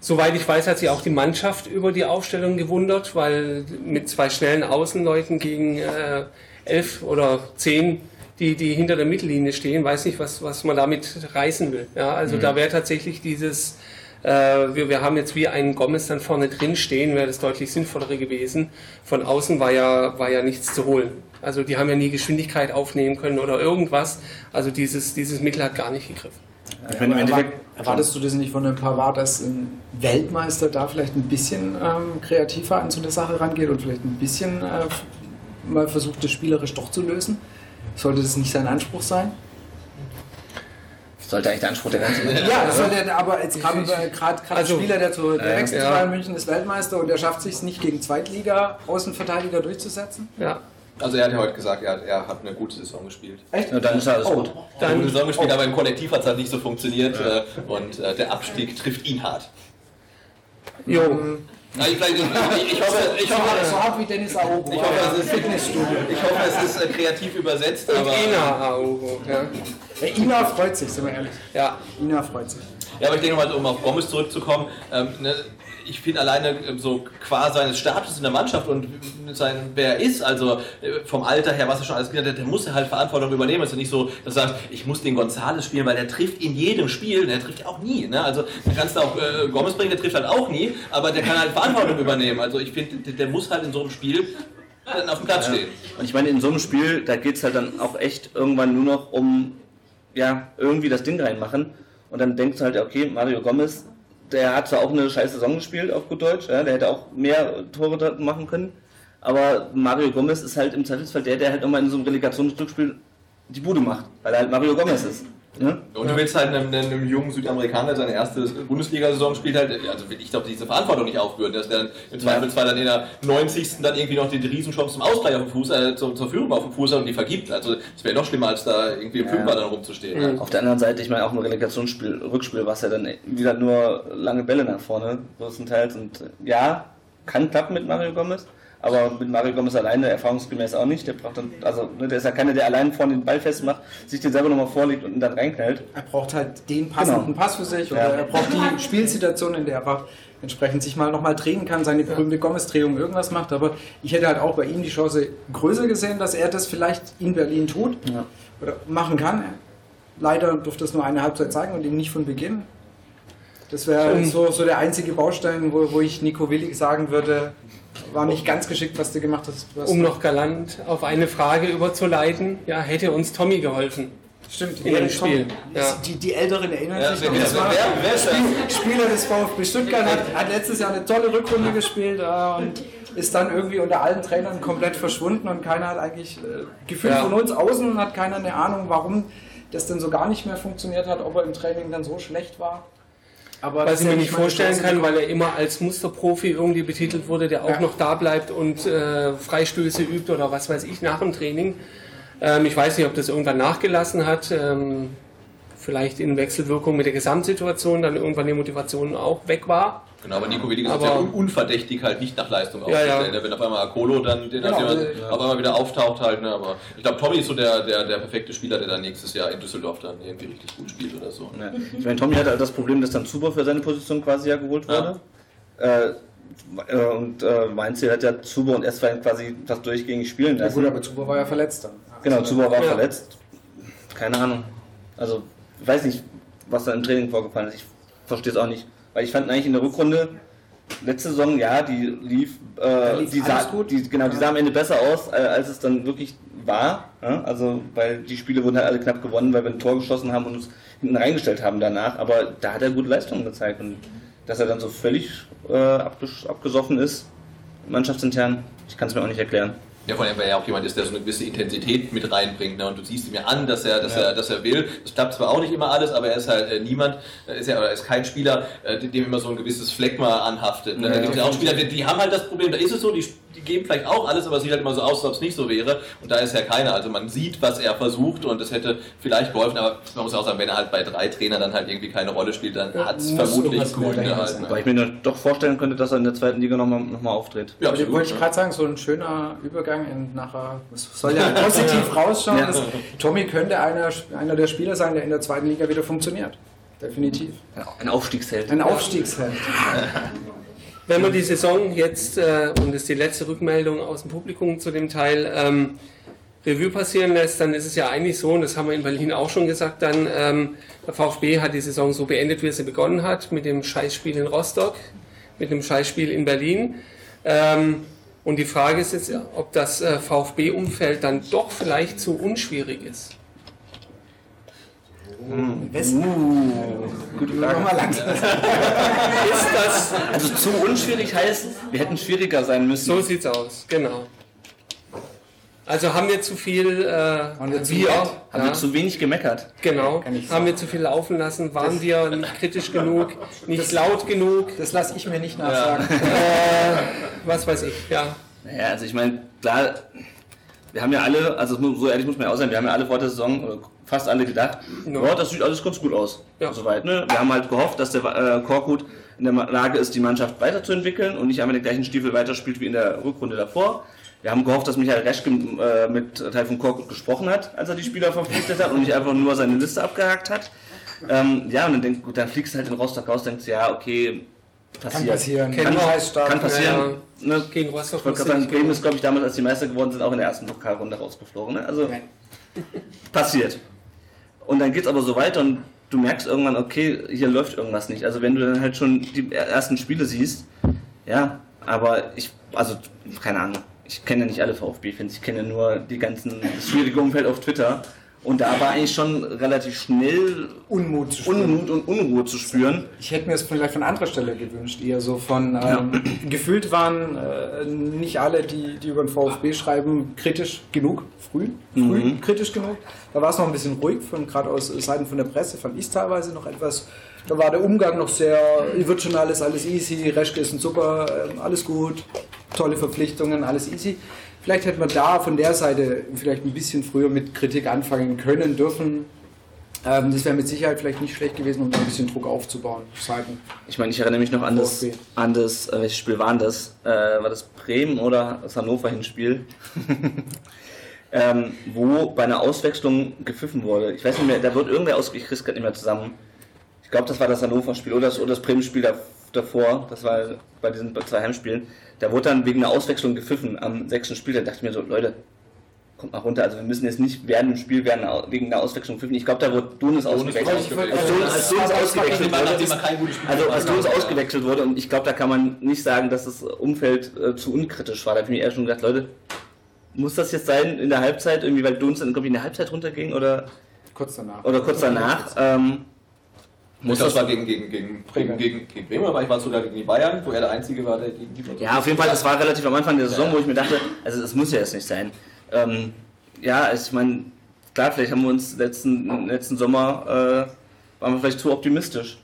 Soweit ich weiß, hat sich auch die Mannschaft über die Aufstellung gewundert, weil mit zwei schnellen Außenleuten gegen äh, elf oder zehn, die, die hinter der Mittellinie stehen, weiß nicht, was, was man damit reißen will. Ja, also da wäre tatsächlich dieses, wir, wir haben jetzt wie einen Gomez dann vorne drin stehen, wäre das deutlich sinnvollere gewesen. Von außen war ja, war ja nichts zu holen. Also die haben ja nie Geschwindigkeit aufnehmen können oder irgendwas. Also dieses, dieses Mittel hat gar nicht gegriffen. Ich meine, im Endeffekt, Erwartest du das nicht von einem Pavard, dass ein Weltmeister da vielleicht ein bisschen ähm, kreativer an so eine Sache rangeht und vielleicht ein bisschen äh, mal versucht, das spielerisch doch zu lösen? Sollte das nicht sein Anspruch sein? Sollte eigentlich der Anspruch der ganzen Ja, das sollte, aber jetzt gerade gerade gerade Also, Spieler, der zu der wechselt ja. Bayern München ist Weltmeister und er schafft sich nicht gegen Zweitliga-Außenverteidiger durchzusetzen. Ja. Also er hat ja heute gesagt, er, er hat eine gute Saison gespielt. Echt? Ja, dann ist alles Oh. gut. Eine gute Dann, Saison gespielt, aber im Kollektiv hat es halt nicht so funktioniert äh, und äh, der Abstieg trifft ihn hart. jo, Na, ich, ich, ich, hoffe, ich, So, hoffe, so hart wie Dennis Aogo. ich, hoffe, es ist, Fitnessstudio. ich hoffe, es ist äh, kreativ übersetzt, und aber, Ina Aogo. Ja. Ja, Ina freut sich, sind wir ehrlich. ja. Ina freut sich. ja, aber ich denke mal, um auf Gomez zurückzukommen, ähm, ne, ich finde alleine ähm, so qua seines Status in der Mannschaft und sein, wer er ist, also äh, vom Alter her, was er schon alles gesagt hat, der muss ja halt Verantwortung übernehmen. Es ist ja nicht so, dass du sagst, ich muss den Gonzales spielen, weil der trifft in jedem Spiel, der trifft ja auch nie. Ne? Also da kannst du auch äh, Gomez bringen, der trifft halt auch nie, aber der kann halt Verantwortung übernehmen. Also ich finde, der, der muss halt in so einem Spiel dann auf dem Platz stehen. Und ich meine, in so einem Spiel, da geht es halt dann auch echt irgendwann nur noch um, ja, irgendwie das Ding reinmachen. Und dann denkst du halt, okay, Mario Gomez, der hat zwar auch eine scheiß Saison gespielt, auf gut Deutsch, ja, der hätte auch mehr Tore machen können. Aber Mario Gomez ist halt im Zweifelsfall der, der halt immer in so einem Relegationsrückspiel die Bude macht, weil er halt Mario Gomez ist. Ne? Und du willst halt einem, einem jungen Südamerikaner, der seine erste Bundesliga-Saison spielt, halt, also ich glaube, diese Verantwortung nicht aufbürden, dass der dann im Zweifelsfall dann in der 90. dann irgendwie noch die Riesenchance zum Ausgleich auf dem Fuß, äh, zur, zur Führung auf dem Fuß hat und die vergibt. Also das wäre noch schlimmer, als da irgendwie im Ja. Fünfer dann rumzustehen. ne? Auf der anderen Seite, ich meine, auch im Relegationsspiel, Rückspiel war es ja dann wieder nur lange Bälle nach vorne, größtenteils. Und äh, ja, kann klappen mit Mario Gomez, aber mit Mario Gomez alleine erfahrungsgemäß auch nicht. Der braucht dann, also, ne, der ist ja keiner, der allein vorne den Ball festmacht, sich den selber nochmal vorlegt und ihn dann reinknallt. Er braucht halt den passenden Genau. Pass für sich oder Ja. er braucht die Spielsituation, in der er einfach entsprechend sich mal nochmal drehen kann, seine berühmte Gomez-Drehung irgendwas macht. Aber ich hätte halt auch bei ihm die Chance größer gesehen, dass er das vielleicht in Berlin tut Ja. oder machen kann. Leider durfte es nur eine Halbzeit zeigen und eben nicht von Beginn. Das wäre so, so der einzige Baustein, wo, wo ich Nico Willig sagen würde, war nicht ganz geschickt, was du gemacht hast. Du hast Um noch galant auf eine Frage überzuleiten, ja, hätte uns Tommy geholfen. Stimmt, in dem Spiel, ja. Die, die Älteren erinnern Ja, sich noch. Das war wer- wer Spieler des VfB Stuttgart, hat, hat letztes Jahr eine tolle Rückrunde gespielt äh, und ist dann irgendwie unter allen Trainern komplett verschwunden und keiner hat eigentlich, äh, gefühlt Ja. von uns außen, hat keiner eine Ahnung, warum das denn so gar nicht mehr funktioniert hat, ob er im Training dann so schlecht war. Aber Was ich mir nicht vorstellen kann, weil er immer als Musterprofi irgendwie betitelt wurde, der auch Ja. noch da bleibt und äh, Freistöße übt oder was weiß ich nach dem Training. Ähm, ich weiß nicht, ob das irgendwann nachgelassen hat. Ähm, vielleicht in Wechselwirkung mit der Gesamtsituation dann irgendwann die Motivation auch weg war. Genau, aber Nico Williger ist Aber- ja un unverdächtig halt nicht nach Leistung Ja, ja. aufzustellen. Wenn auf einmal Kolo dann den Genau, auf, einmal, ja. auf einmal wieder auftaucht halt, ne? aber ich glaube Tommy ist so der, der, der perfekte Spieler, der dann nächstes Jahr in Düsseldorf dann irgendwie richtig gut spielt oder so. Ja. Ich meine, Tommy hatte halt das Problem, dass dann Zuber für seine Position quasi ja geholt wurde. Äh, Äh, und äh, Mainz hat ja Zuber und Estwein quasi fast durchgängig spielen Ja, lassen. gut, aber Zuber war ja verletzt dann. Genau, Zuber war Ja. verletzt. Keine Ahnung. Also, ich weiß nicht, was da im Training vorgefallen ist. Ich verstehe es auch nicht. Weil ich fand eigentlich in der Rückrunde, letzte Saison, ja, die lief, äh, lief die, sah, gut. Die, genau, die sah am Ende besser aus, äh, als es dann wirklich war. Ja? Also, weil die Spiele wurden halt alle knapp gewonnen, weil wir ein Tor geschossen haben und uns hinten reingestellt haben danach. Aber da hat er gute Leistungen gezeigt. Und dass er dann so völlig äh, abges abgesoffen ist, mannschaftsintern, ich kann es mir auch nicht erklären. Ja, vor allem, weil er auch jemand ist, der so eine gewisse Intensität mit reinbringt. Ne? Und du siehst ihm ja an, dass er, dass Ja. er, dass er will. Das klappt zwar auch nicht immer alles, aber er ist halt äh, niemand, äh, ist ja, oder ist kein Spieler, äh, dem immer so ein gewisses Phlegma anhaftet. Ne? Ja, da gibt es ja auch Spieler, die, die haben halt das Problem, da ist es so, die, die geben vielleicht auch alles, aber es sieht halt immer so aus, als ob es nicht so wäre. Und da ist ja keiner. Also man sieht, was er versucht und das hätte vielleicht geholfen, aber man muss auch sagen, wenn er halt bei drei Trainern dann halt irgendwie keine Rolle spielt, dann hat es vermutlich Gründe halt. sein. Ne? Weil ich mir doch vorstellen könnte, dass er in der zweiten Liga nochmal noch mal auftritt. Ja, Wollte absolut. ich ne? gerade sagen, so ein schöner Übergang in nachher, es soll ja positiv rausschauen. Ja. dass Tommy könnte einer, einer der Spieler sein, der in der zweiten Liga wieder funktioniert. Definitiv. Ein Aufstiegsheld. Ein Aufstiegsheld. Wenn man die Saison jetzt, äh, und das ist die letzte Rückmeldung aus dem Publikum zu dem Teil, ähm, Revue passieren lässt, dann ist es ja eigentlich so, und das haben wir in Berlin auch schon gesagt, dann ähm, der VfB hat die Saison so beendet, wie er sie begonnen hat, mit dem Scheißspiel in Rostock, mit dem Scheißspiel in Berlin. Ähm, und die Frage ist jetzt, ob das äh, VfB-Umfeld dann doch vielleicht zu unschwierig ist. Westen. Gute Nochmal langsam. Ist das, Also zu unschwierig heißt, wir hätten schwieriger sein müssen. so sieht's aus, genau. Also haben wir zu viel, äh, Haben wir zu wir, laut? Haben ja. wir zu wenig gemeckert. Genau. Haben wir zu viel laufen lassen? Waren wir nicht kritisch genug? Nicht laut genug? Das lasse ich mir nicht nachsagen. Was weiß ich, ja. Naja, also ich meine, klar, wir haben ja alle, also so ehrlich muss man ja auch sein, wir haben ja alle vor der Saison, oder fast alle gedacht, Ja. boah, das sieht alles ganz gut aus. Ja. Soweit, ne? Wir haben halt gehofft, dass der äh, Korkut in der Lage ist, die Mannschaft weiterzuentwickeln und nicht einmal den gleichen Stiefel weiterspielt wie in der Rückrunde davor. Wir haben gehofft, dass Michael Reschke äh, mit Teil von Korkut gesprochen hat, als er die Spieler verpflichtet hat und nicht einfach nur seine Liste abgehakt hat. Ähm, ja, und dann, denk, gut, dann fliegst du halt in Rostock raus, denkst, ja, okay, passiert. Kann passieren. Kennen Kann, wir. Scheißstart. kann passieren. Ne? Gegen Rostock Ich wollte gerade sagen, Bremen ist, glaube ich, damals, als die Meister geworden sind, auch in der ersten Pokalrunde rausgeflogen. Ne? Also Nein. passiert. Und dann geht's aber so weiter und du merkst irgendwann, okay, hier läuft irgendwas nicht. Also wenn du dann halt schon die ersten Spiele siehst, ja, aber ich, also keine Ahnung, ich kenne nicht alle VfB-Fans, ich kenne nur die ganzen, das schwierige Umfeld auf Twitter. Und da war eigentlich schon relativ schnell Unmut zu spüren. Unmut und Unruhe zu spüren. Ich hätte mir es vielleicht von anderer Stelle gewünscht, eher so von ähm, gefühlt waren äh, nicht alle, die, die über den VfB schreiben, kritisch genug, früh, früh Mhm. kritisch genug. Da war es noch ein bisschen ruhig, von gerade aus Seiten von der Presse fand ich es teilweise noch etwas. Da war der Umgang noch sehr, wird schon alles, alles easy, Reschke ist ein super, ähm, alles gut, tolle Verpflichtungen, alles easy. Vielleicht hätte man da von der Seite vielleicht ein bisschen früher mit Kritik anfangen können, dürfen. Ähm, das wäre mit Sicherheit vielleicht nicht schlecht gewesen, um da ein bisschen Druck aufzubauen. Seiten. Ich meine, ich erinnere mich noch an das, an das äh, welches Spiel war das? Äh, war das Bremen oder das Hannover Hinspiel? ähm, wo bei einer Auswechslung gepfiffen wurde. Ich weiß nicht mehr, da wird irgendwer aus, ich krieg's gerade nicht mehr zusammen. Ich glaube, das war das Hannover-Spiel oder das, oder das Bremen-Spiel da- davor. Das war bei diesen zwei Heimspielen. Da wurde dann wegen einer Auswechslung gepfiffen am sechsten Spiel. Da dachte ich mir so, Leute, kommt mal runter. Also wir müssen jetzt nicht während dem Spiel während wegen einer Auswechslung pfiffen. Ich glaube, da wurde Dunis ausgewechselt. Als Dunis ausgewechselt wurde, also gemacht als hat. Dunis ausgewechselt wurde und ich glaube, da kann man nicht sagen, dass das Umfeld äh, zu unkritisch war. Da habe ich mir eher schon gedacht, Leute, muss das jetzt sein in der Halbzeit, irgendwie, weil Dunis dann, glaube ich, in der Halbzeit runterging oder, Kurz danach. oder kurz danach? Ähm, Muss das war gegen, gegen, gegen, gegen, gegen, gegen Bremen, aber ich war sogar gegen die Bayern, wo er der Einzige war, der gegen die Ja, auf jeden Fall, das war relativ am Anfang der Saison, wo ich mir dachte, also das muss ja jetzt nicht sein. Ähm, ja, ich meine, klar, vielleicht haben wir uns letzten, letzten Sommer, äh, waren wir vielleicht zu optimistisch.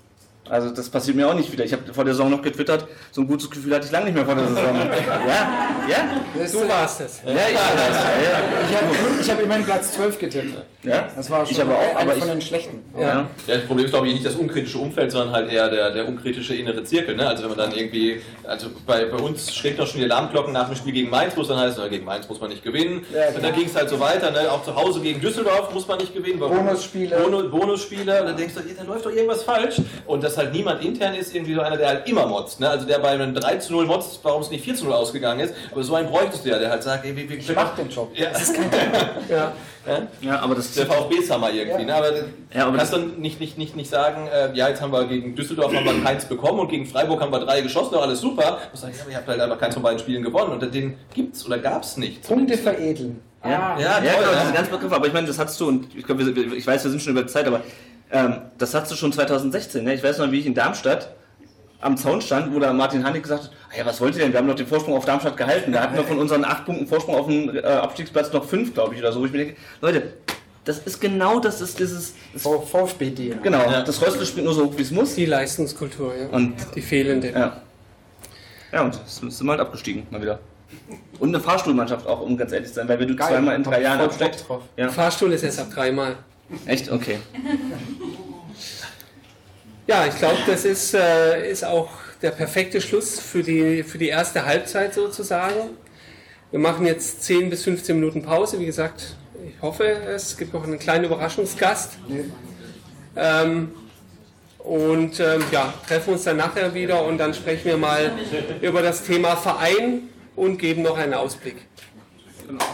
Also das passiert mir auch nicht wieder. Ich habe vor der Saison noch getwittert, so ein gutes Gefühl hatte ich lange nicht mehr vor der Saison. ja, ja, Du warst es. ja, ich weiß, ja, Ich habe hab immerhin Platz 12 getippt. ja. Das war schon Ich aber auch, aber von ich- den schlechten. ja. ja. Ja, das Problem ist, glaube ich, nicht das unkritische Umfeld, sondern halt eher der, der unkritische innere Zirkel. Ne? Also wenn man dann irgendwie, also bei, bei uns schlägt noch schon die Alarmglocken nach dem Spiel gegen Mainz, wo es dann heißt, na, gegen Mainz muss man nicht gewinnen. Ja, und dann ging es halt so weiter, ne? auch zu Hause gegen Düsseldorf muss man nicht gewinnen. Bonusspiele. Bonus, Bonusspiele. Und dann denkst du, ja, da läuft doch irgendwas falsch. Und das dass halt niemand intern ist, irgendwie so einer, der halt immer motzt. Ne? Also der bei einem 3 zu 0 motzt, warum es nicht 4 zu 0 ausgegangen ist. Aber so einen bräuchtest du ja, der halt sagt, ey, wir, wir, Ich mach den Job. Ja. Das ist kein Thema. Ja. Ja, aber das der VfB-Sammer irgendwie. Ja. Ne? Aber, Ja, aber kannst das- dann nicht, nicht, nicht, nicht sagen, äh, ja, jetzt haben wir gegen Düsseldorf haben wir keins bekommen und gegen Freiburg haben wir drei geschossen, doch alles super. Ich sage, ja, aber ihr habt halt einfach keins von beiden Spielen gewonnen und den gibt's oder gab's nicht. Punkte veredeln. Ja, Ja, ja, toll, genau, ja. diese ganzen Begriffe, aber ich meine, das hattest du, und ich glaube, wir- ich weiß, wir sind schon über die Zeit, aber ähm, das hattest du schon 2016. Ne? Ich weiß noch, wie ich in Darmstadt am Zaun stand, wo da Martin Hannig gesagt hat, "Ah ja, was wollt ihr denn? Wir haben doch den Vorsprung auf Darmstadt gehalten. Da hatten wir von unseren acht Punkten Vorsprung auf den äh, Abstiegsplatz noch fünf, glaube ich, oder so. Wo ich mir denke, Leute, das ist genau das ist dieses, das, V- VfB-D. genau, Ja. das Röstle spielt nur so, wie es muss. Die Leistungskultur, ja. Und die fehlende. ja. Ja, und es sind wir halt abgestiegen, mal wieder. Und eine Fahrstuhlmannschaft auch, um ganz ehrlich zu sein, weil wir du Geil. zweimal in drei Jahren absteigst. Bock drauf. Ja. Fahrstuhl ist erst ab dreimal. Echt? Okay. Ja, ich glaube, das ist, äh, ist auch der perfekte Schluss für die, für die erste Halbzeit sozusagen. Wir machen jetzt 10 bis 15 Minuten Pause. Wie gesagt, ich hoffe, es gibt noch einen kleinen Überraschungsgast. Ähm, und ähm, ja, treffen uns dann nachher wieder und dann sprechen wir mal über das Thema Verein und geben noch einen Ausblick. Genau.